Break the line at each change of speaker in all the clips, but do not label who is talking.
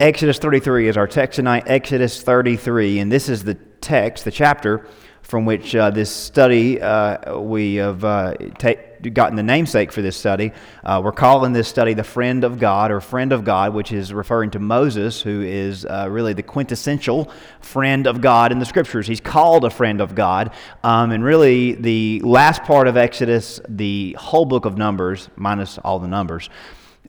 Exodus 33 is our text tonight, Exodus 33, and this is the text, the chapter from which uh, this study uh, we have uh, ta- gotten the namesake for this study. Uh, we're calling this study the Friend of God or Friend of God, which is referring to Moses, who is uh, really the quintessential friend of God in the scriptures. He's called a friend of God. Um, and really, the last part of Exodus, the whole book of Numbers, minus all the numbers,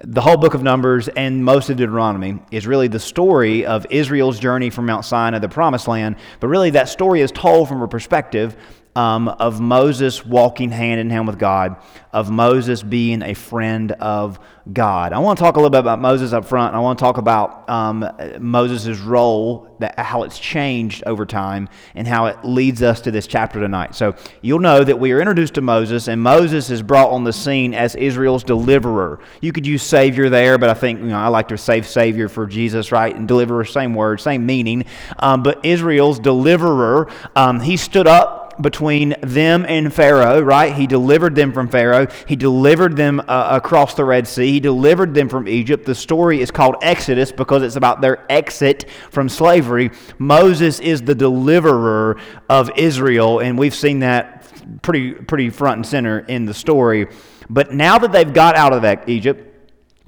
the whole book of Numbers and most of Deuteronomy is really the story of Israel's journey from Mount Sinai, the promised land. But really, that story is told from a perspective um, of Moses walking hand in hand with God, of Moses being a friend of God. I want to talk a little bit about Moses up front. I want to talk about um, Moses' role, that, how it's changed over time, and how it leads us to this chapter tonight. So you'll know that we are introduced to Moses, and Moses is brought on the scene as Israel's deliverer. You could use Savior there, but I think you know I like to save Savior for Jesus, right? And deliverer, same word, same meaning. Um, but Israel's deliverer, um, he stood up between them and Pharaoh, right? He delivered them from Pharaoh. He delivered them uh, across the Red Sea. He delivered them from Egypt. The story is called Exodus because it's about their exit from slavery. Moses is the deliverer of Israel, and we've seen that pretty, pretty front and center in the story. But now that they've got out of Egypt,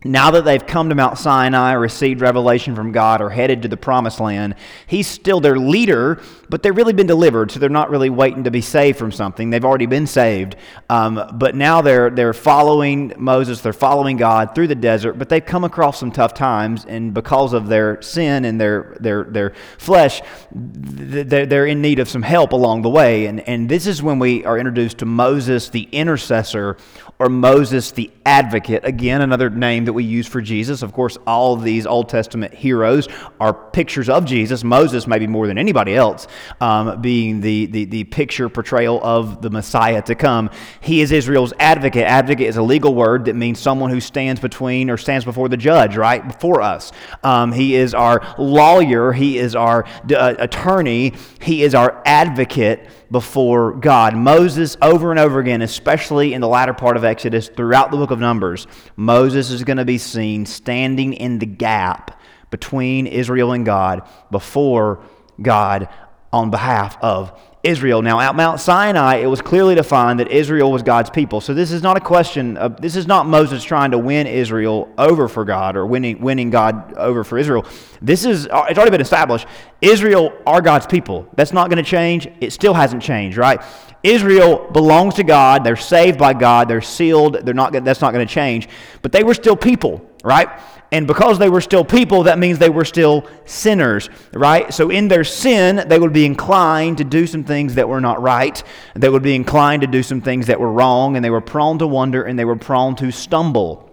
now that they've come to Mount Sinai, received revelation from God, or headed to the promised land, he's still their leader, but they've really been delivered, so they're not really waiting to be saved from something. They've already been saved. Um, but now they're, they're following Moses, they're following God through the desert, but they've come across some tough times, and because of their sin and their, their, their flesh, they're, they're in need of some help along the way. And, and this is when we are introduced to Moses, the intercessor, or Moses, the advocate. Again, another name that we use for Jesus. Of course, all of these Old Testament heroes are pictures of Jesus. Moses, maybe more than anybody else, um, being the, the, the picture portrayal of the Messiah to come. He is Israel's advocate. Advocate is a legal word that means someone who stands between or stands before the judge, right? Before us. Um, he is our lawyer. He is our uh, attorney. He is our advocate before God. Moses, over and over again, especially in the latter part of Exodus, throughout the book of Numbers, Moses is going to be seen standing in the gap between Israel and God before God on behalf of Israel. Now, at Mount Sinai, it was clearly defined that Israel was God's people. So this is not a question of, this is not Moses trying to win Israel over for God or winning, winning God over for Israel. This is, it's already been established. Israel are God's people. That's not going to change. It still hasn't changed, right? Israel belongs to God. They're saved by God. They're sealed. They're not, that's not going to change. But they were still people, right? And because they were still people, that means they were still sinners, right? So in their sin, they would be inclined to do some things that were not right. They would be inclined to do some things that were wrong, and they were prone to wonder and they were prone to stumble.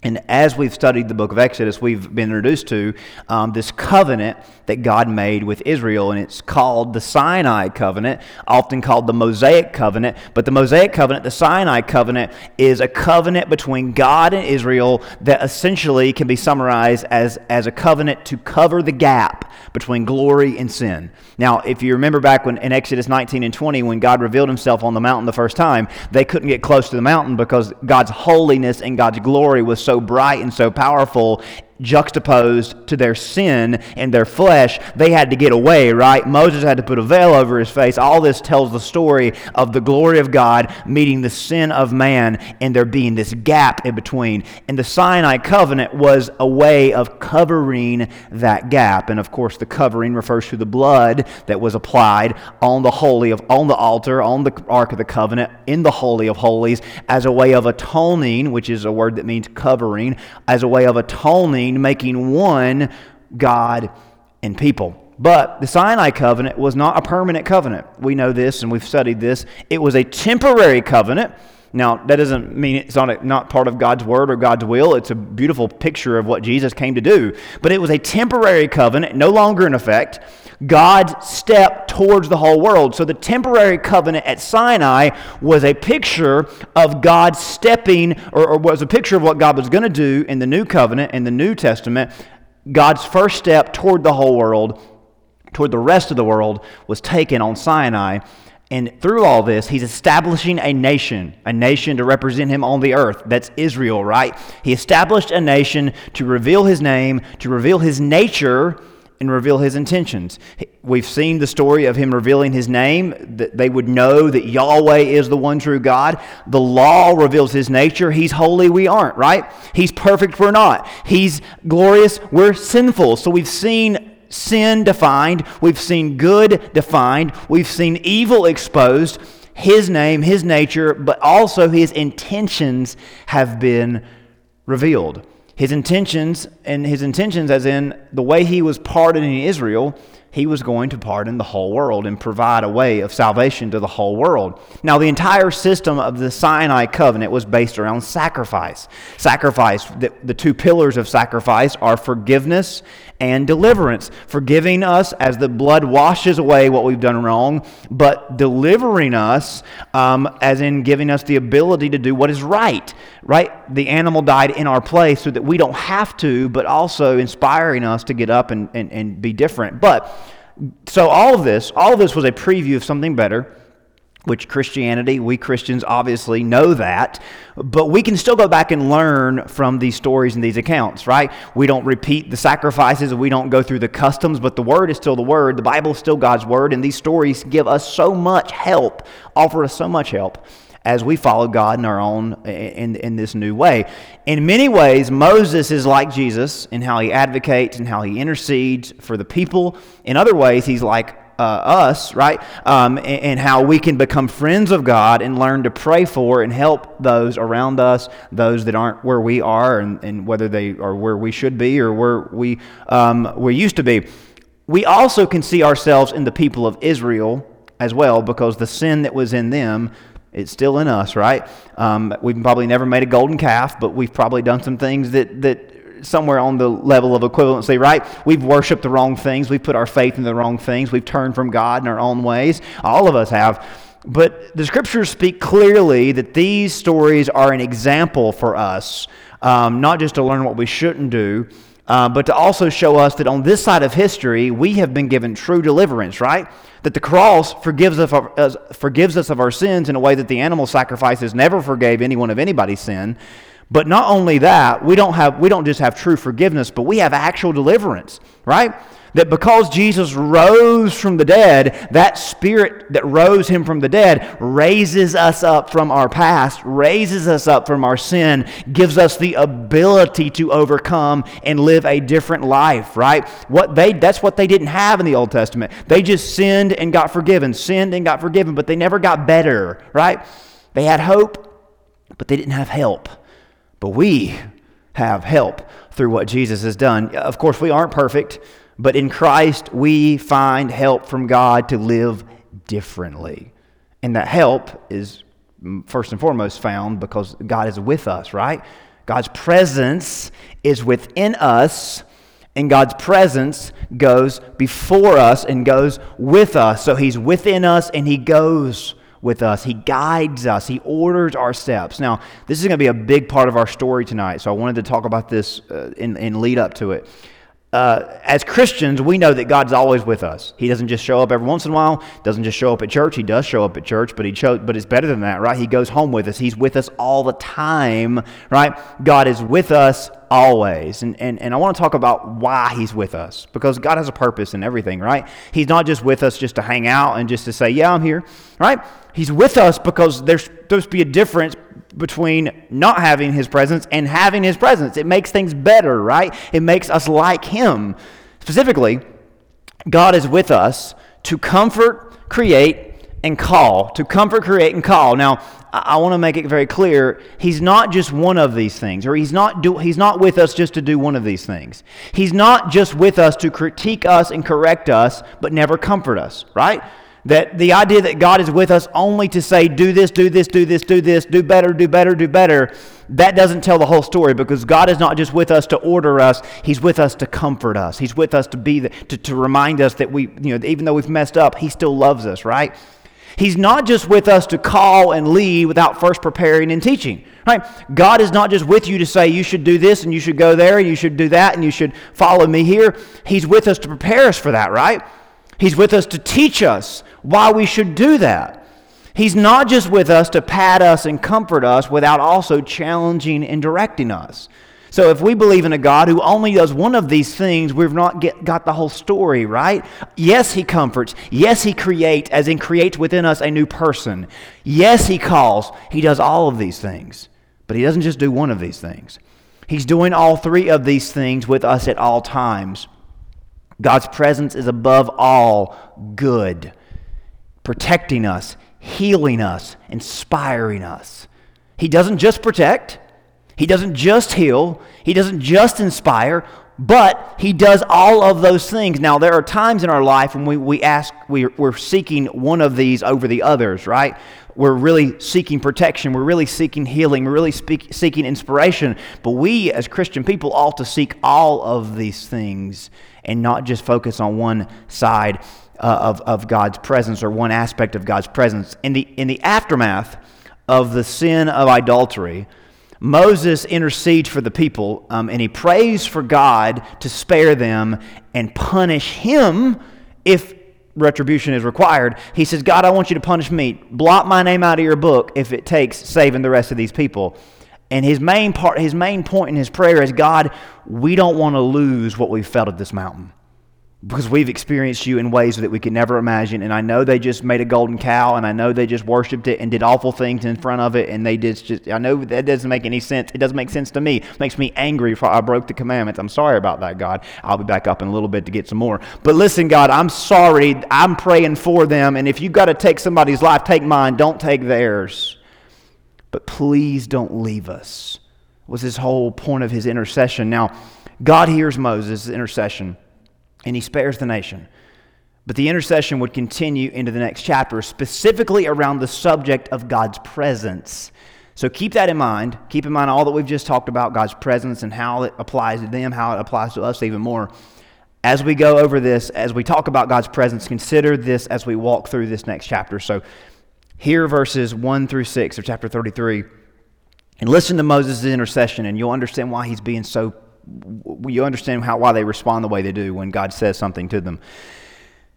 And as we've studied the book of Exodus, we've been introduced to um, this covenant that God made with Israel, and it's called the Sinai covenant, often called the Mosaic covenant. But the Mosaic covenant, the Sinai covenant, is a covenant between God and Israel that essentially can be summarized as, as a covenant to cover the gap between glory and sin. Now, if you remember back when in Exodus 19 and 20, when God revealed himself on the mountain the first time, they couldn't get close to the mountain because God's holiness and God's glory was so bright and so powerful juxtaposed to their sin and their flesh, they had to get away, right? Moses had to put a veil over his face. All this tells the story of the glory of God meeting the sin of man and there being this gap in between. And the Sinai covenant was a way of covering that gap. And of course, the covering refers to the blood that was applied on the holy of on the altar, on the ark of the covenant, in the holy of holies as a way of atoning, which is a word that means covering, as a way of atoning making one God and people. But the Sinai covenant was not a permanent covenant. We know this and we've studied this. It was a temporary covenant. Now, that doesn't mean it's not, a, not part of God's word or God's will. It's a beautiful picture of what Jesus came to do. But it was a temporary covenant, no longer in effect. God's step towards the whole world. So the temporary covenant at Sinai was a picture of God stepping, or, or was a picture of what God was going to do in the new covenant, in the New Testament. God's first step toward the whole world, toward the rest of the world, was taken on Sinai And through all this, he's establishing a nation, a nation to represent him on the earth. That's Israel, right? He established a nation to reveal his name, to reveal his nature, and reveal his intentions. We've seen the story of him revealing his name, that they would know that Yahweh is the one true God. The law reveals his nature. He's holy, we aren't, right? He's perfect, we're not. He's glorious, we're sinful. So we've seen sin defined, we've seen good defined, we've seen evil exposed. His name, his nature, but also his intentions have been revealed. His intentions, and his intentions, as in the way he was pardoning Israel, he was going to pardon the whole world and provide a way of salvation to the whole world. Now, the entire system of the Sinai covenant was based around sacrifice. Sacrifice, the, the two pillars of sacrifice are forgiveness and deliverance. Forgiving us as the blood washes away what we've done wrong, but delivering us um, as in giving us the ability to do what is right. Right? The animal died in our place so that we don't have to, but also inspiring us to get up and, and, and be different. But so all of this, all of this was a preview of something better which Christianity, we Christians obviously know that, but we can still go back and learn from these stories and these accounts, right? We don't repeat the sacrifices, we don't go through the customs, but the Word is still the Word. The Bible is still God's Word, and these stories give us so much help, offer us so much help as we follow God in our own in, in this new way. In many ways, Moses is like Jesus in how he advocates and how he intercedes for the people. In other ways, he's like uh, us, right? Um, and, and, how we can become friends of God and learn to pray for and help those around us, those that aren't where we are, and, and whether they are where we should be or where we um, we used to be. We also can see ourselves in the people of Israel as well, because the sin that was in them it's still in us, right? Um, we've probably never made a golden calf, but we've probably done some things that, that somewhere on the level of equivalency, right? We've worshiped the wrong things. We've put our faith in the wrong things. We've turned from God in our own ways. All of us have. But the scriptures speak clearly that these stories are an example for us, um, not just to learn what we shouldn't do, uh, but to also show us that on this side of history, we have been given true deliverance, right? That the cross forgives us, of, uh, forgives us of our sins in a way that the animal sacrifices never forgave anyone of anybody's sin. But not only that, we don't, have, we don't just have true forgiveness, but we have actual deliverance, right? That because Jesus rose from the dead, that spirit that rose him from the dead raises us up from our past, raises us up from our sin, gives us the ability to overcome and live a different life, right? What they that's what they didn't have in the Old Testament. They just sinned and got forgiven, sinned and got forgiven, but they never got better, right? They had hope, but they didn't have help. But we have help through what Jesus has done. Of course, we aren't perfect, but in Christ we find help from God to live differently. And that help is mm, first and foremost found because God is with us, right? God's presence is within us, and God's presence goes before us and goes with us. So He's within us and He goes with us. He guides us. He orders our steps. Now, this is going to be a big part of our story tonight, so I wanted to talk about this uh, in, in lead up to it. Uh, as Christians, we know that God's always with us. He doesn't just show up every once in a while. Doesn't just show up at church. He does show up at church, but he chose, but it's better than that, right? He goes home with us. He's with us all the time, right? God is with us always. And, and, and I want to talk about why he's with us because God has a purpose in everything, right? He's not just with us just to hang out and just to say, yeah, I'm here, right? He's with us because there's supposed to be a difference between not having his presence and having his presence. It makes things better, right? It makes us like him. Specifically, God is with us to comfort, create, and call. To comfort, create, and call. Now, I want to make it very clear, he's not just one of these things, or he's not, do, he's not with us just to do one of these things. He's not just with us to critique us and correct us, but never comfort us, right? That the idea that God is with us only to say, do this, do this, do this, do this, do better, do better, do better, that doesn't tell the whole story because God is not just with us to order us, He's with us to comfort us. He's with us to be the, to, to remind us that we, you know, even though we've messed up, He still loves us, right? He's not just with us to call and lead without first preparing and teaching. Right? God is not just with you to say you should do this and you should go there and you should do that and you should follow me here. He's with us to prepare us for that, right? He's with us to teach us why we should do that. He's not just with us to pat us and comfort us without also challenging and directing us. So if we believe in a God who only does one of these things, we've not get, got the whole story, right? Yes, he comforts. Yes, he creates, as in creates within us a new person. Yes, he calls. He does all of these things. But he doesn't just do one of these things. He's doing all three of these things with us at all times. God's presence is above all good, protecting us, healing us, inspiring us. He doesn't just protect, He doesn't just heal, He doesn't just inspire, but He does all of those things. Now, there are times in our life when we, we ask, we, we're seeking one of these over the others, right? We're really seeking protection. We're really seeking healing. We're really speak, seeking inspiration. But we, as Christian people, ought to seek all of these things and not just focus on one side uh, of, of God's presence or one aspect of God's presence. In the, in the aftermath of the sin of idolatry, Moses intercedes for the people um, and he prays for God to spare them and punish him if retribution is required. He says, God, I want you to punish me. Blot my name out of your book if it takes saving the rest of these people. And his main part, his main point in his prayer is, God, we don't want to lose what we felt at this mountain because we've experienced you in ways that we could never imagine. And I know they just made a golden cow, and I know they just worshipped it and did awful things in front of it, and they did just. I know that doesn't make any sense. It doesn't make sense to me. It makes me angry for I broke the commandments. I'm sorry about that, God. I'll be back up in a little bit to get some more. But listen, God, I'm sorry. I'm praying for them, and if you've got to take somebody's life, take mine. Don't take theirs. But please don't leave us. Was his whole point of his intercession. Now, God hears Moses' intercession and he spares the nation. But the intercession would continue into the next chapter, specifically around the subject of God's presence. So keep that in mind. Keep in mind all that we've just talked about God's presence and how it applies to them, how it applies to us even more. As we go over this, as we talk about God's presence, consider this as we walk through this next chapter. So, here, verses 1 through 6 of chapter 33 and listen to Moses' intercession, and you'll understand why he's being so you understand how, why they respond the way they do when God says something to them.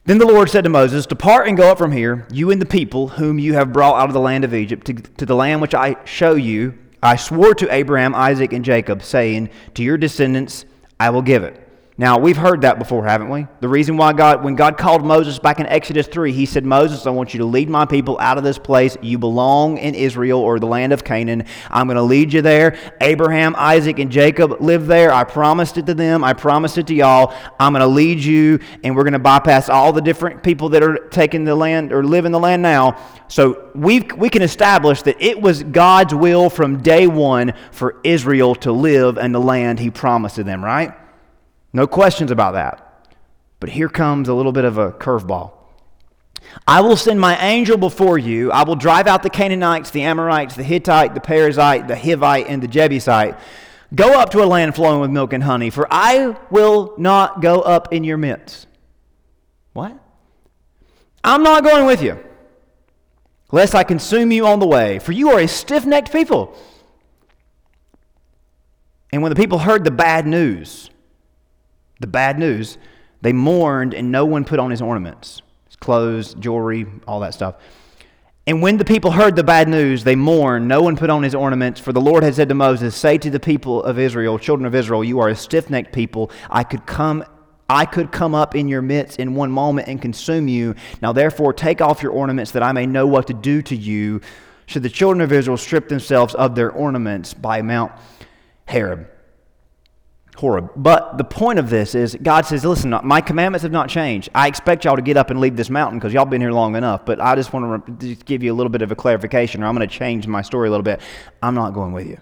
Then the Lord said to Moses, Depart and go up from here, you and the people whom you have brought out of the land of Egypt, to, to the land which I show you. I swore to Abraham, Isaac, and Jacob, saying, To your descendants I will give it. Now, we've heard that before, haven't we? The reason why God, when God called Moses back in Exodus 3, he said, Moses, I want you to lead my people out of this place. You belong in Israel or the land of Canaan. I'm going to lead you there. Abraham, Isaac, and Jacob live there. I promised it to them. I promised it to y'all. I'm going to lead you, and we're going to bypass all the different people that are taking the land or live in the land now. So we we can establish that it was God's will from day one for Israel to live in the land he promised to them, right? No questions about that. But here comes a little bit of a curveball. I will send my angel before you. I will drive out the Canaanites, the Amorites, the Hittite, the Perizzite, the Hivite, and the Jebusite. Go up to a land flowing with milk and honey, for I will not go up in your midst. What? I'm not going with you, lest I consume you on the way, for you are a stiff necked people. And when the people heard the bad news, the bad news, they mourned and no one put on his ornaments, his clothes, jewelry, all that stuff. And when the people heard the bad news, they mourned. No one put on his ornaments, for the Lord had said to Moses, Say to the people of Israel, children of Israel, you are a stiff necked people. I could come. I could come up in your midst in one moment and consume you. Now, therefore, take off your ornaments that I may know what to do to you. Should the children of Israel strip themselves of their ornaments by Mount Horeb? Horeb. But the point of this is God says, listen, my commandments have not changed. I expect y'all to get up and leave this mountain because y'all been here long enough. But I just want to give you a little bit of a clarification, or I'm going to change my story a little bit. I'm not going with you.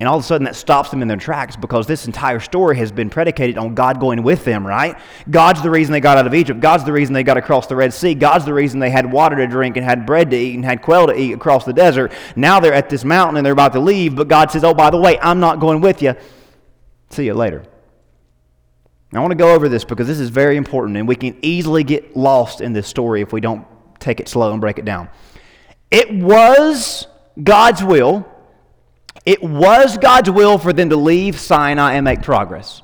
And all of a sudden, that stops them in their tracks because this entire story has been predicated on God going with them, right? God's the reason they got out of Egypt. God's the reason they got across the Red Sea. God's the reason they had water to drink and had bread to eat and had quail to eat across the desert. Now they're at this mountain and they're about to leave, but God says, Oh, by the way, I'm not going with you. See you later. I want to go over this because this is very important and we can easily get lost in this story if we don't take it slow and break it down. It was God's will. It was God's will for them to leave Sinai and make progress.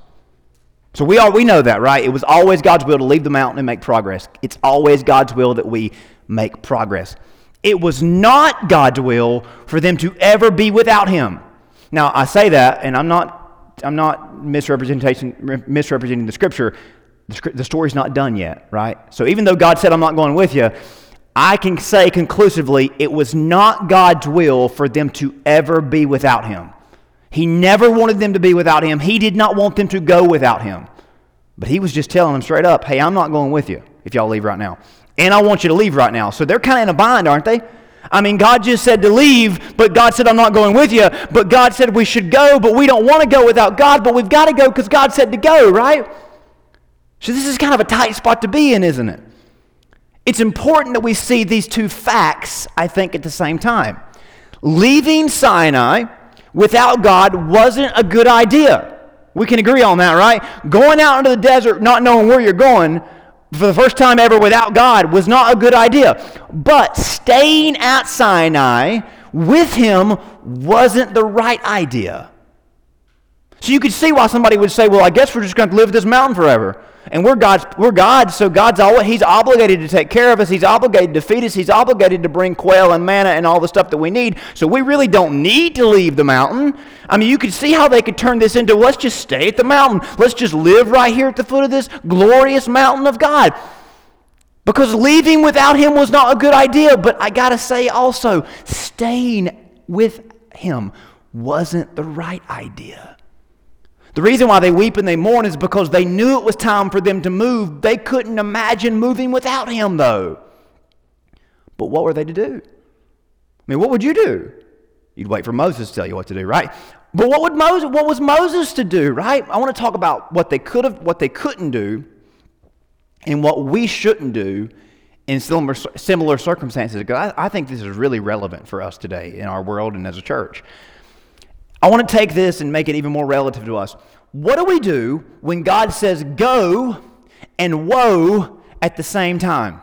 So we all we know that, right? It was always God's will to leave the mountain and make progress. It's always God's will that we make progress. It was not God's will for them to ever be without him. Now, I say that and I'm not I'm not misrepresentation misrepresenting the scripture. The, the story's not done yet, right? So even though God said I'm not going with you, I can say conclusively it was not God's will for them to ever be without him. He never wanted them to be without him. He did not want them to go without him. But he was just telling them straight up, hey, I'm not going with you if y'all leave right now. And I want you to leave right now. So they're kind of in a bind, aren't they? I mean, God just said to leave, but God said, I'm not going with you. But God said we should go, but we don't want to go without God, but we've got to go because God said to go, right? So this is kind of a tight spot to be in, isn't it? It's important that we see these two facts, I think, at the same time. Leaving Sinai without God wasn't a good idea. We can agree on that, right? Going out into the desert, not knowing where you're going, for the first time ever without God was not a good idea. But staying at Sinai with him wasn't the right idea. So you could see why somebody would say, well, I guess we're just going to live this mountain forever. And we're God's, we're God, so God's always, He's obligated to take care of us. He's obligated to feed us. He's obligated to bring quail and manna and all the stuff that we need. So we really don't need to leave the mountain. I mean, you could see how they could turn this into let's just stay at the mountain. Let's just live right here at the foot of this glorious mountain of God. Because leaving without Him was not a good idea. But I got to say also, staying with Him wasn't the right idea. The reason why they weep and they mourn is because they knew it was time for them to move. They couldn't imagine moving without him, though. But what were they to do? I mean, what would you do? You'd wait for Moses to tell you what to do, right? But what would Moses what was Moses to do, right? I want to talk about what they could have what they couldn't do and what we shouldn't do in similar, similar circumstances. I, I think this is really relevant for us today in our world and as a church. I want to take this and make it even more relative to us. What do we do when God says go and woe at the same time?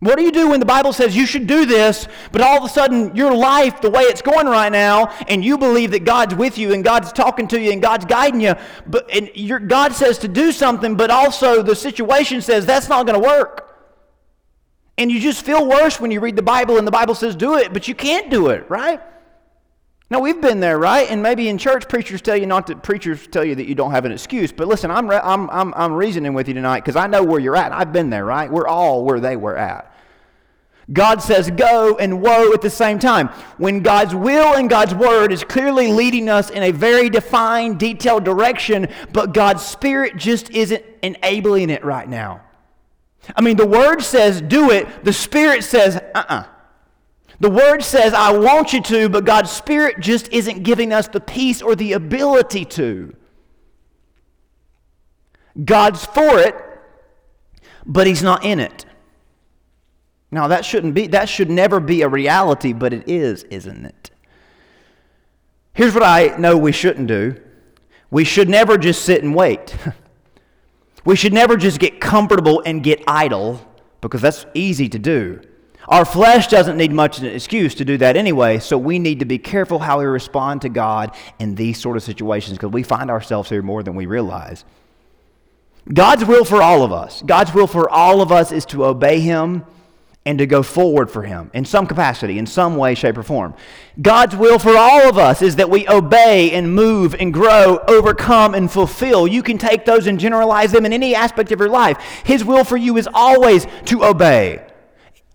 What do you do when the Bible says you should do this, but all of a sudden your life, the way it's going right now, and you believe that God's with you and God's talking to you and God's guiding you, but and your, God says to do something, but also the situation says that's not going to work. And you just feel worse when you read the Bible and the Bible says do it, but you can't do it, right? Now we've been there, right? And maybe in church, preachers tell you not to. Preachers tell you that you don't have an excuse. But listen, I'm re- I'm I'm, I'm reasoning with you tonight because I know where you're at. I've been there, right? We're all where they were at. God says go and woe at the same time. When God's will and God's word is clearly leading us in a very defined, detailed direction, but God's spirit just isn't enabling it right now. I mean, the word says do it, the spirit says uh uh-uh. uh the word says, I want you to, but God's Spirit just isn't giving us the peace or the ability to. God's for it, but He's not in it. Now that shouldn't be that should never be a reality, but it is, isn't it? Here's what I know we shouldn't do. We should never just sit and wait. we should never just get comfortable and get idle because that's easy to do. Our flesh doesn't need much an excuse to do that anyway, so we need to be careful how we respond to God in these sort of situations because we find ourselves here more than we realize. God's will for all of us, God's will for all of us is to obey Him and to go forward for Him in some capacity, in some way, shape, or form. God's will for all of us is that we obey and move and grow, overcome and fulfill. You can take those and generalize them in any aspect of your life. His will for you is always to obey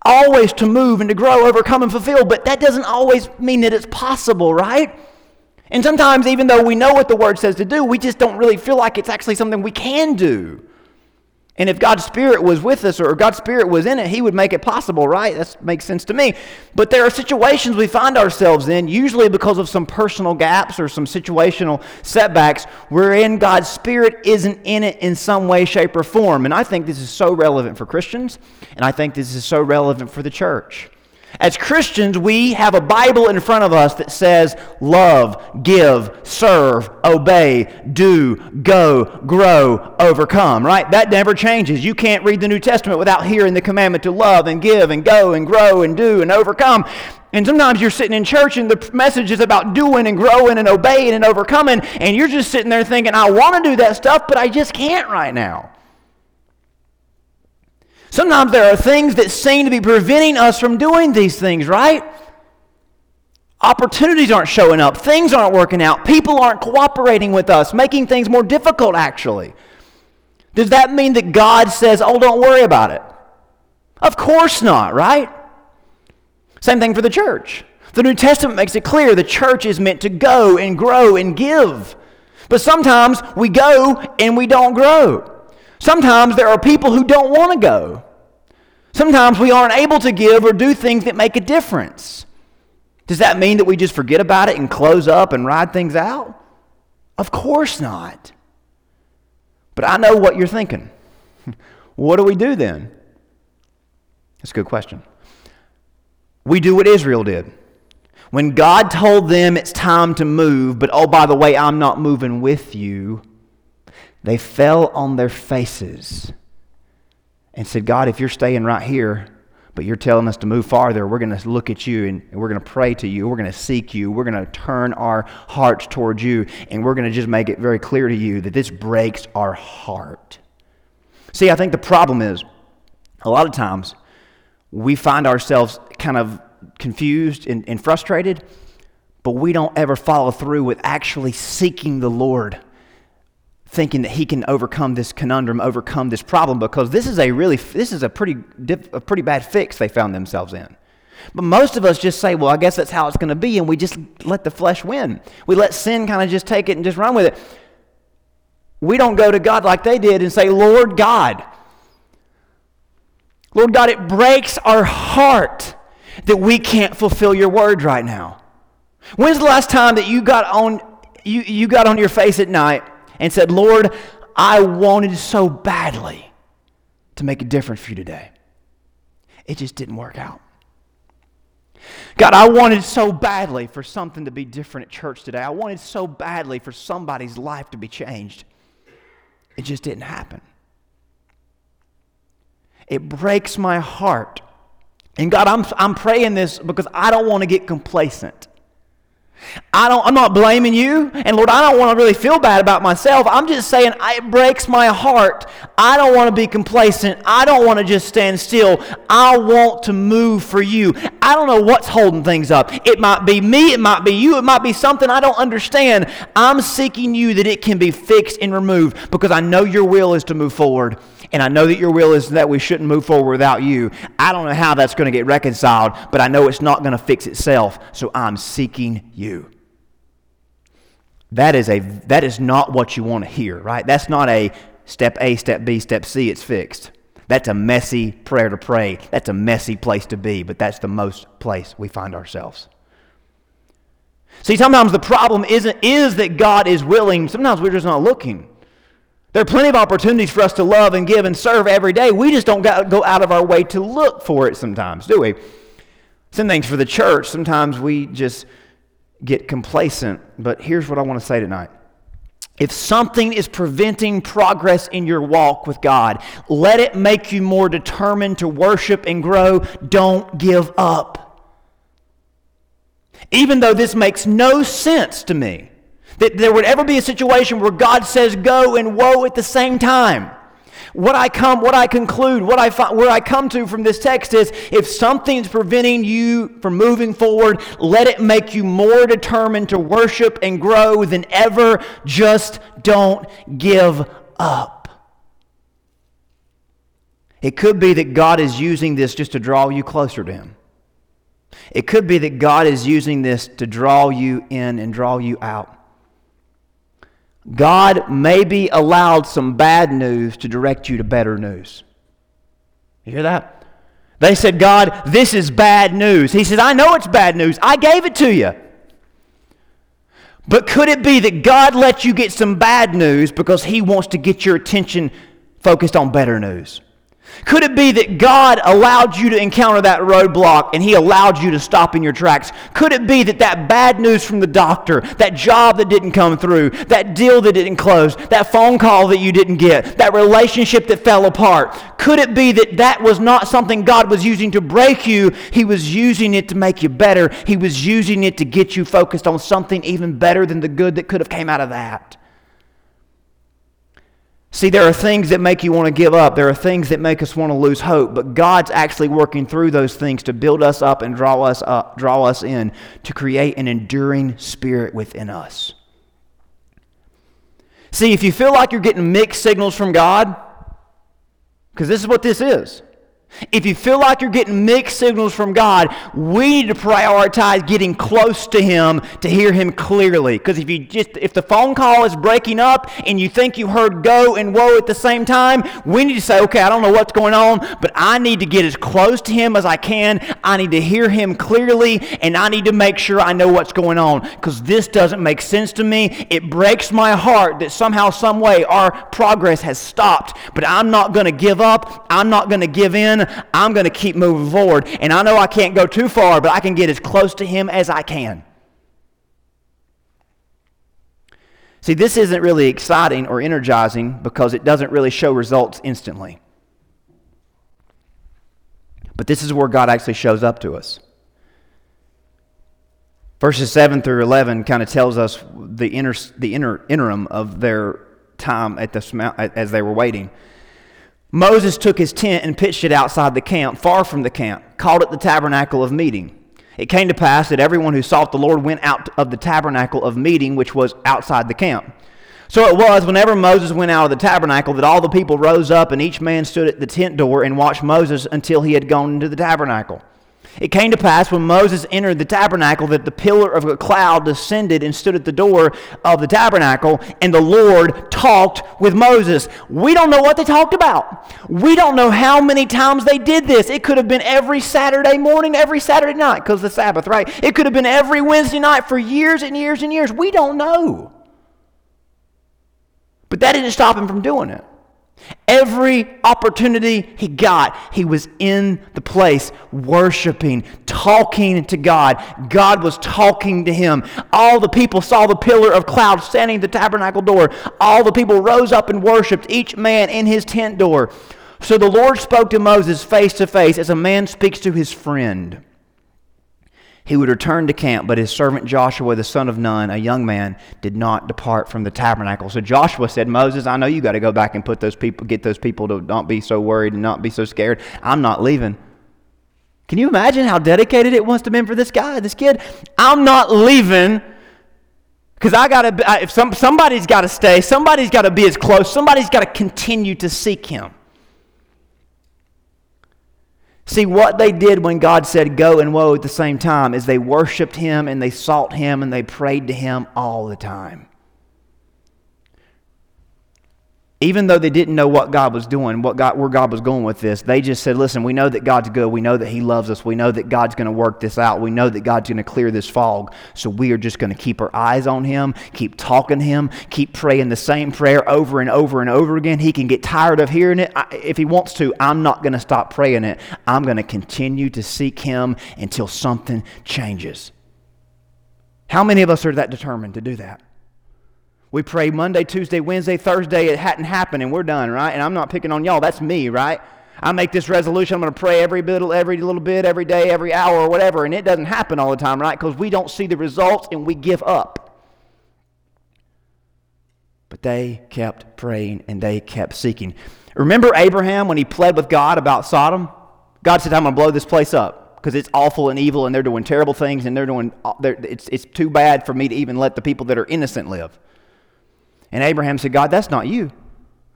always to move and to grow, overcome, and fulfill, but that doesn't always mean that it's possible, right? And sometimes, even though we know what the word says to do, we just don't really feel like it's actually something we can do. And if God's Spirit was with us or God's Spirit was in it, He would make it possible, right? That makes sense to me. But there are situations we find ourselves in, usually because of some personal gaps or some situational setbacks, wherein God's Spirit isn't in it in some way, shape, or form. And I think this is so relevant for Christians, and I think this is so relevant for the church. As Christians, we have a Bible in front of us that says love, give, serve, obey, do, go, grow, overcome, right? That never changes. You can't read the New Testament without hearing the commandment to love and give and go and grow and do and overcome. And sometimes you're sitting in church and the message is about doing and growing and obeying and overcoming, and you're just sitting there thinking, I want to do that stuff, but I just can't right now. Sometimes there are things that seem to be preventing us from doing these things, right? Opportunities aren't showing up, things aren't working out, people aren't cooperating with us, making things more difficult, actually. Does that mean that God says, oh, don't worry about it? Of course not, right? Same thing for the church. The New Testament makes it clear the church is meant to go and grow and give. But sometimes we go and we don't grow. Sometimes there are people who don't want to go. Sometimes we aren't able to give or do things that make a difference. Does that mean that we just forget about it and close up and ride things out? Of course not. But I know what you're thinking. what do we do then? That's a good question. We do what Israel did. When God told them it's time to move, but oh, by the way, I'm not moving with you, they fell on their faces and said, God, if you're staying right here, but you're telling us to move farther, we're going to look at you and we're going to pray to you. We're going to seek you. We're going to turn our hearts towards you. And we're going to just make it very clear to you that this breaks our heart. See, I think the problem is a lot of times we find ourselves kind of confused and, and frustrated, but we don't ever follow through with actually seeking the Lord thinking that he can overcome this conundrum, overcome this problem, because this is a really, this is a pretty, a pretty bad fix they found themselves in. But most of us just say, well, I guess that's how it's going to be, and we just let the flesh win. We let sin kind of just take it and just run with it. We don't go to God like they did and say, Lord God, Lord God, it breaks our heart that we can't fulfill your word right now. When's the last time that you got on you, you got on your face at night and said, Lord, I wanted so badly to make a difference for you today. It just didn't work out. God, I wanted so badly for something to be different at church today. I wanted so badly for somebody's life to be changed. It just didn't happen. It breaks my heart. And God, I'm, I'm praying this because I don't want to get complacent. I don't, I'm not blaming you. And Lord, I don't want to really feel bad about myself. I'm just saying it breaks my heart. I don't want to be complacent. I don't want to just stand still. I want to move for you. I don't know what's holding things up. It might be me. It might be you. It might be something I don't understand. I'm seeking you that it can be fixed and removed because I know your will is to move forward. And I know that your will is that we shouldn't move forward without you. I don't know how that's going to get reconciled, but I know it's not going to fix itself. So I'm seeking you. That is, a, that is not what you want to hear, right? That's not a step A, step B, step C, it's fixed. That's a messy prayer to pray. That's a messy place to be, but that's the most place we find ourselves. See, sometimes the problem isn't is that God is willing. Sometimes we're just not looking. There are plenty of opportunities for us to love and give and serve every day. We just don't go out of our way to look for it sometimes, do we? Same things for the church. Sometimes we just get complacent. But here's what I want to say tonight. If something is preventing progress in your walk with God, let it make you more determined to worship and grow. Don't give up. Even though this makes no sense to me. That there would ever be a situation where God says go and woe at the same time. What I come, what I conclude, what I find, where I come to from this text is if something's preventing you from moving forward, let it make you more determined to worship and grow than ever. Just don't give up. It could be that God is using this just to draw you closer to Him. It could be that God is using this to draw you in and draw you out. God maybe allowed some bad news to direct you to better news. You hear that? They said, God, this is bad news. He said, I know it's bad news. I gave it to you. But could it be that God let you get some bad news because He wants to get your attention focused on better news? Could it be that God allowed you to encounter that roadblock and He allowed you to stop in your tracks? Could it be that that bad news from the doctor, that job that didn't come through, that deal that didn't close, that phone call that you didn't get, that relationship that fell apart, could it be that that was not something God was using to break you? He was using it to make you better. He was using it to get you focused on something even better than the good that could have came out of that. See, there are things that make you want to give up. There are things that make us want to lose hope, but God's actually working through those things to build us up and draw us up, draw us in to create an enduring spirit within us. See, if you feel like you're getting mixed signals from God, because this is what this is. If you feel like you're getting mixed signals from God, we need to prioritize getting close to Him to hear Him clearly. Because if you just if the phone call is breaking up and you think you heard go and woe at the same time, we need to say, okay, I don't know what's going on, but I need to get as close to Him as I can. I need to hear Him clearly, and I need to make sure I know what's going on. Because this doesn't make sense to me. It breaks my heart that somehow, some way, our progress has stopped. But I'm not going to give up. I'm not going to give in. I'm going to keep moving forward. And I know I can't go too far, but I can get as close to Him as I can. See, this isn't really exciting or energizing because it doesn't really show results instantly. But this is where God actually shows up to us. Verses 7 through 11 kind of tells us the, inner, the inner, interim of their time at the, as they were waiting. Moses took his tent and pitched it outside the camp, far from the camp, called it the tabernacle of meeting. It came to pass that everyone who sought the Lord went out of the tabernacle of meeting, which was outside the camp. So it was, whenever Moses went out of the tabernacle, that all the people rose up, and each man stood at the tent door and watched Moses until he had gone into the tabernacle. It came to pass when Moses entered the tabernacle that the pillar of a cloud descended and stood at the door of the tabernacle, and the Lord talked with Moses. We don't know what they talked about. We don't know how many times they did this. It could have been every Saturday morning, every Saturday night, because the Sabbath, right? It could have been every Wednesday night for years and years and years. We don't know. But that didn't stop him from doing it. Every opportunity he got, he was in the place worshiping, talking to God. God was talking to him. All the people saw the pillar of cloud standing at the tabernacle door. All the people rose up and worshiped, each man in his tent door. So the Lord spoke to Moses face to face as a man speaks to his friend he would return to camp, but his servant Joshua, the son of Nun, a young man, did not depart from the tabernacle. So Joshua said, Moses, I know you got to go back and put those people, get those people to not be so worried and not be so scared. I'm not leaving. Can you imagine how dedicated it must have been for this guy, this kid? I'm not leaving because I got to. If some, somebody's got to stay, somebody's got to be as close, somebody's got to continue to seek him. See, what they did when God said go and woe at the same time is they worshiped Him and they sought Him and they prayed to Him all the time. Even though they didn't know what God was doing, what God, where God was going with this, they just said, Listen, we know that God's good. We know that He loves us. We know that God's going to work this out. We know that God's going to clear this fog. So we are just going to keep our eyes on Him, keep talking to Him, keep praying the same prayer over and over and over again. He can get tired of hearing it if He wants to. I'm not going to stop praying it. I'm going to continue to seek Him until something changes. How many of us are that determined to do that? We pray Monday, Tuesday, Wednesday, Thursday, it hadn't happened, and we're done, right? And I'm not picking on y'all. That's me, right? I make this resolution. I'm going to pray every bit, every little bit, every day, every hour, or whatever, and it doesn't happen all the time, right? Because we don't see the results and we give up. But they kept praying and they kept seeking. Remember Abraham when he pled with God about Sodom? God said, I'm going to blow this place up because it's awful and evil and they're doing terrible things and they're doing, uh, they're, it's, it's too bad for me to even let the people that are innocent live. And Abraham said, God, that's not you.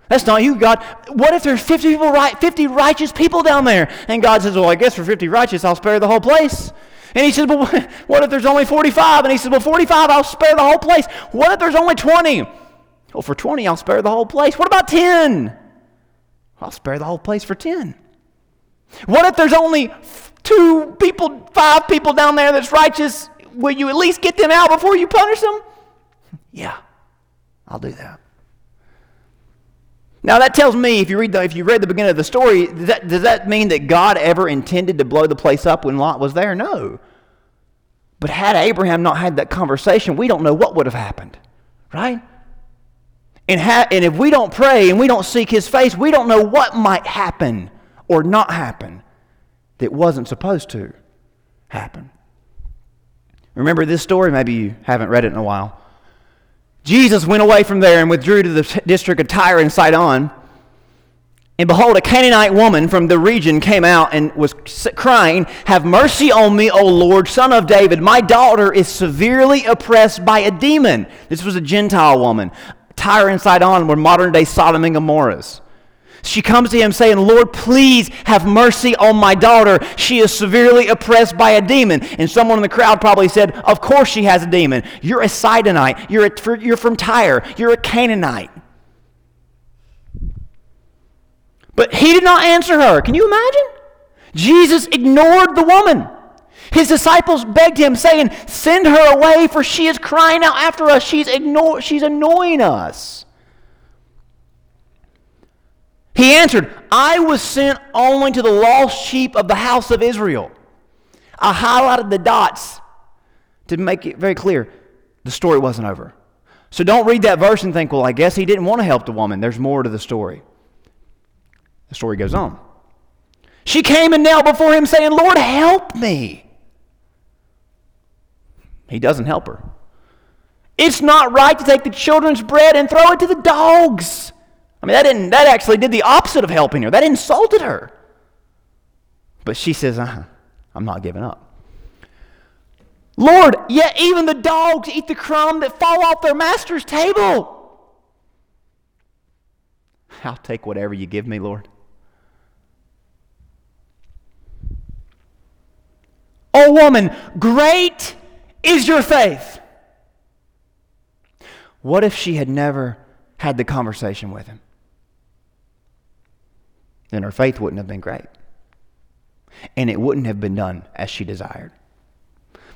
That's not you, God. What if there's 50 people right, 50 righteous people down there? And God says, Well, I guess for 50 righteous, I'll spare the whole place. And he says, Well, what if there's only 45? And he says, Well, 45, I'll spare the whole place. What if there's only 20? Well, for 20, I'll spare the whole place. What about 10? I'll spare the whole place for 10. What if there's only two people, five people down there that's righteous? Will you at least get them out before you punish them? Yeah. I'll do that. Now that tells me, if you read the, if you read the beginning of the story, does that, does that mean that God ever intended to blow the place up when Lot was there? No. But had Abraham not had that conversation, we don't know what would have happened, right? And, ha- and if we don't pray and we don't seek his face, we don't know what might happen or not happen that wasn't supposed to happen. Remember this story? Maybe you haven't read it in a while. Jesus went away from there and withdrew to the district of Tyre and Sidon. And behold, a Canaanite woman from the region came out and was crying, Have mercy on me, O Lord, son of David. My daughter is severely oppressed by a demon. This was a Gentile woman. Tyre and Sidon were modern day Sodom and Gomorrahs. She comes to him saying, Lord, please have mercy on my daughter. She is severely oppressed by a demon. And someone in the crowd probably said, Of course she has a demon. You're a Sidonite. You're, a, you're from Tyre. You're a Canaanite. But he did not answer her. Can you imagine? Jesus ignored the woman. His disciples begged him, saying, Send her away, for she is crying out after us. She's, ignore- she's annoying us. He answered, I was sent only to the lost sheep of the house of Israel. I highlighted the dots to make it very clear the story wasn't over. So don't read that verse and think, well, I guess he didn't want to help the woman. There's more to the story. The story goes on. She came and knelt before him, saying, Lord, help me. He doesn't help her. It's not right to take the children's bread and throw it to the dogs. I mean, that, didn't, that actually did the opposite of helping her. That insulted her. But she says, uh-huh, I'm not giving up. Lord, yet even the dogs eat the crumb that fall off their master's table. I'll take whatever you give me, Lord. Oh, woman, great is your faith. What if she had never had the conversation with him? Then her faith wouldn't have been great. And it wouldn't have been done as she desired.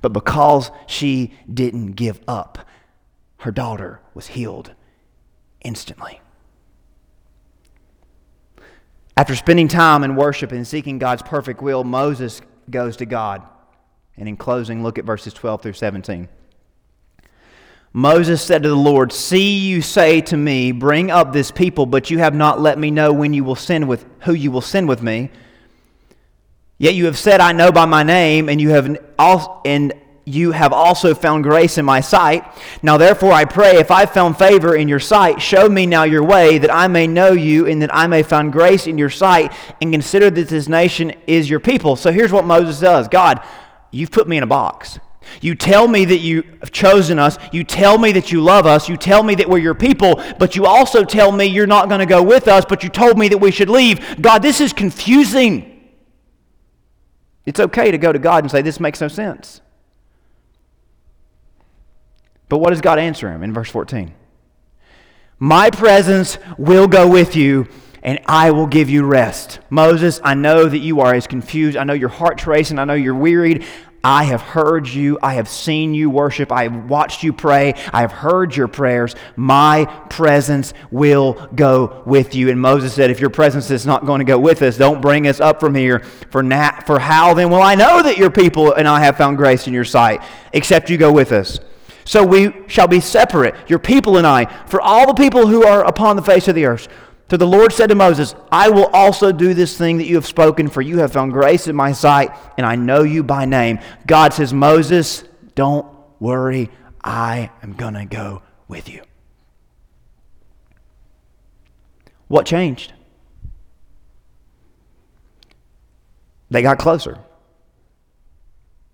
But because she didn't give up, her daughter was healed instantly. After spending time in worship and seeking God's perfect will, Moses goes to God. And in closing, look at verses 12 through 17. Moses said to the Lord, See, you say to me, Bring up this people, but you have not let me know when you will send with who you will send with me. Yet you have said, I know by my name, and you have also, and you have also found grace in my sight. Now therefore I pray, if I've found favor in your sight, show me now your way, that I may know you, and that I may find grace in your sight, and consider that this nation is your people. So here's what Moses does God, you've put me in a box. You tell me that you have chosen us. You tell me that you love us. You tell me that we're your people, but you also tell me you're not going to go with us, but you told me that we should leave. God, this is confusing. It's okay to go to God and say, This makes no sense. But what does God answer him in verse 14? My presence will go with you and I will give you rest. Moses, I know that you are as confused. I know your heart's racing. I know you're wearied. I have heard you. I have seen you worship. I have watched you pray. I have heard your prayers. My presence will go with you. And Moses said, If your presence is not going to go with us, don't bring us up from here. For, na- for how then will I know that your people and I have found grace in your sight, except you go with us? So we shall be separate, your people and I, for all the people who are upon the face of the earth. So the Lord said to Moses, I will also do this thing that you have spoken, for you have found grace in my sight, and I know you by name. God says, Moses, don't worry. I am going to go with you. What changed? They got closer.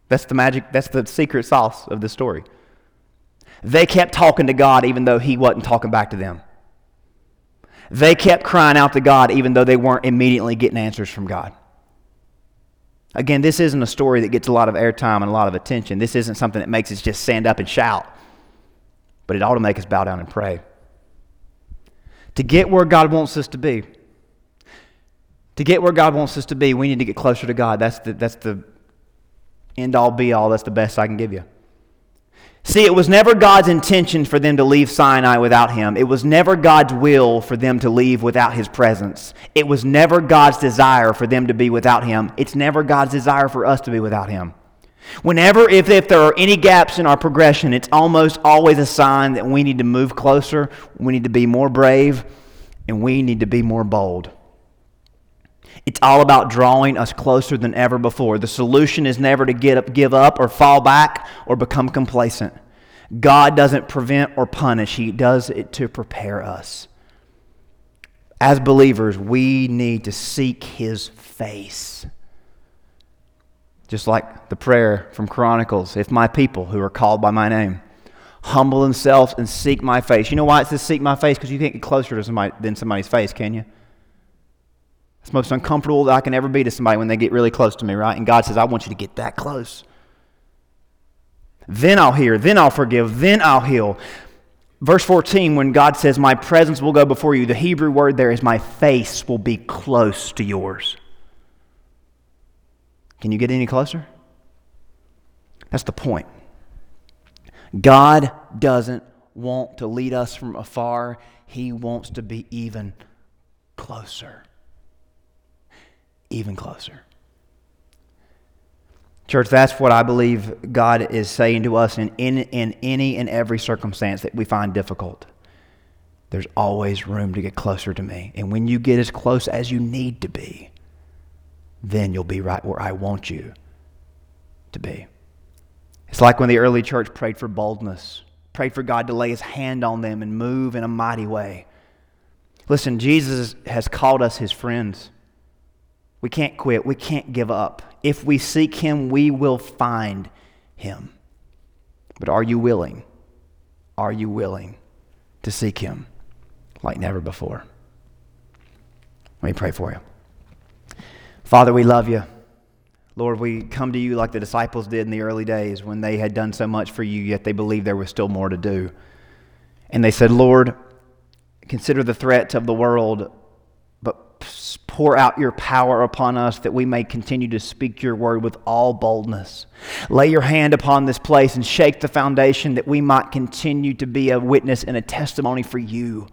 That's the magic, that's the secret sauce of the story. They kept talking to God even though He wasn't talking back to them. They kept crying out to God even though they weren't immediately getting answers from God. Again, this isn't a story that gets a lot of airtime and a lot of attention. This isn't something that makes us just stand up and shout. But it ought to make us bow down and pray. To get where God wants us to be, to get where God wants us to be, we need to get closer to God. That's the, that's the end all be all. That's the best I can give you. See, it was never God's intention for them to leave Sinai without Him. It was never God's will for them to leave without His presence. It was never God's desire for them to be without Him. It's never God's desire for us to be without Him. Whenever, if, if there are any gaps in our progression, it's almost always a sign that we need to move closer, we need to be more brave, and we need to be more bold. It's all about drawing us closer than ever before. The solution is never to get up, give up or fall back or become complacent. God doesn't prevent or punish, He does it to prepare us. As believers, we need to seek His face. Just like the prayer from Chronicles if my people who are called by my name humble themselves and seek my face. You know why it says seek my face? Because you can't get closer to somebody than somebody's face, can you? It's most uncomfortable that I can ever be to somebody when they get really close to me, right? And God says, I want you to get that close. Then I'll hear, then I'll forgive, then I'll heal. Verse 14, when God says, My presence will go before you, the Hebrew word there is, My face will be close to yours. Can you get any closer? That's the point. God doesn't want to lead us from afar, He wants to be even closer. Even closer. Church, that's what I believe God is saying to us in, in, in any and every circumstance that we find difficult. There's always room to get closer to me. And when you get as close as you need to be, then you'll be right where I want you to be. It's like when the early church prayed for boldness, prayed for God to lay his hand on them and move in a mighty way. Listen, Jesus has called us his friends. We can't quit, we can't give up. If we seek him, we will find him. But are you willing? Are you willing to seek him like never before? Let me pray for you. Father, we love you. Lord, we come to you like the disciples did in the early days when they had done so much for you, yet they believed there was still more to do. And they said, Lord, consider the threats of the world, pour out your power upon us that we may continue to speak your word with all boldness. Lay your hand upon this place and shake the foundation that we might continue to be a witness and a testimony for you.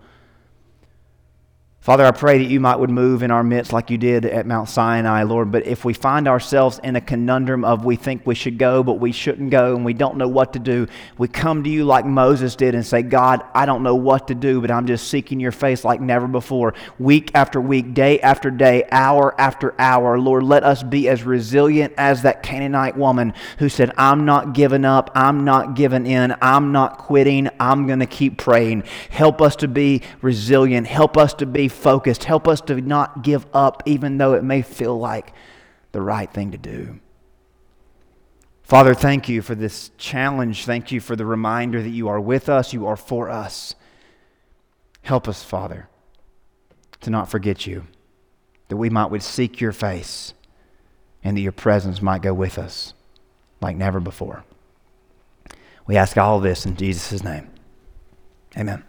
Father, I pray that you might would move in our midst like you did at Mount Sinai, Lord. But if we find ourselves in a conundrum of we think we should go, but we shouldn't go, and we don't know what to do, we come to you like Moses did and say, God, I don't know what to do, but I'm just seeking your face like never before. Week after week, day after day, hour after hour, Lord, let us be as resilient as that Canaanite woman who said, I'm not giving up, I'm not giving in, I'm not quitting, I'm going to keep praying. Help us to be resilient. Help us to be focused. Help us to not give up, even though it may feel like the right thing to do. Father, thank you for this challenge. Thank you for the reminder that you are with us, you are for us. Help us, Father, to not forget you, that we might would seek your face and that your presence might go with us like never before. We ask all this in Jesus' name. Amen.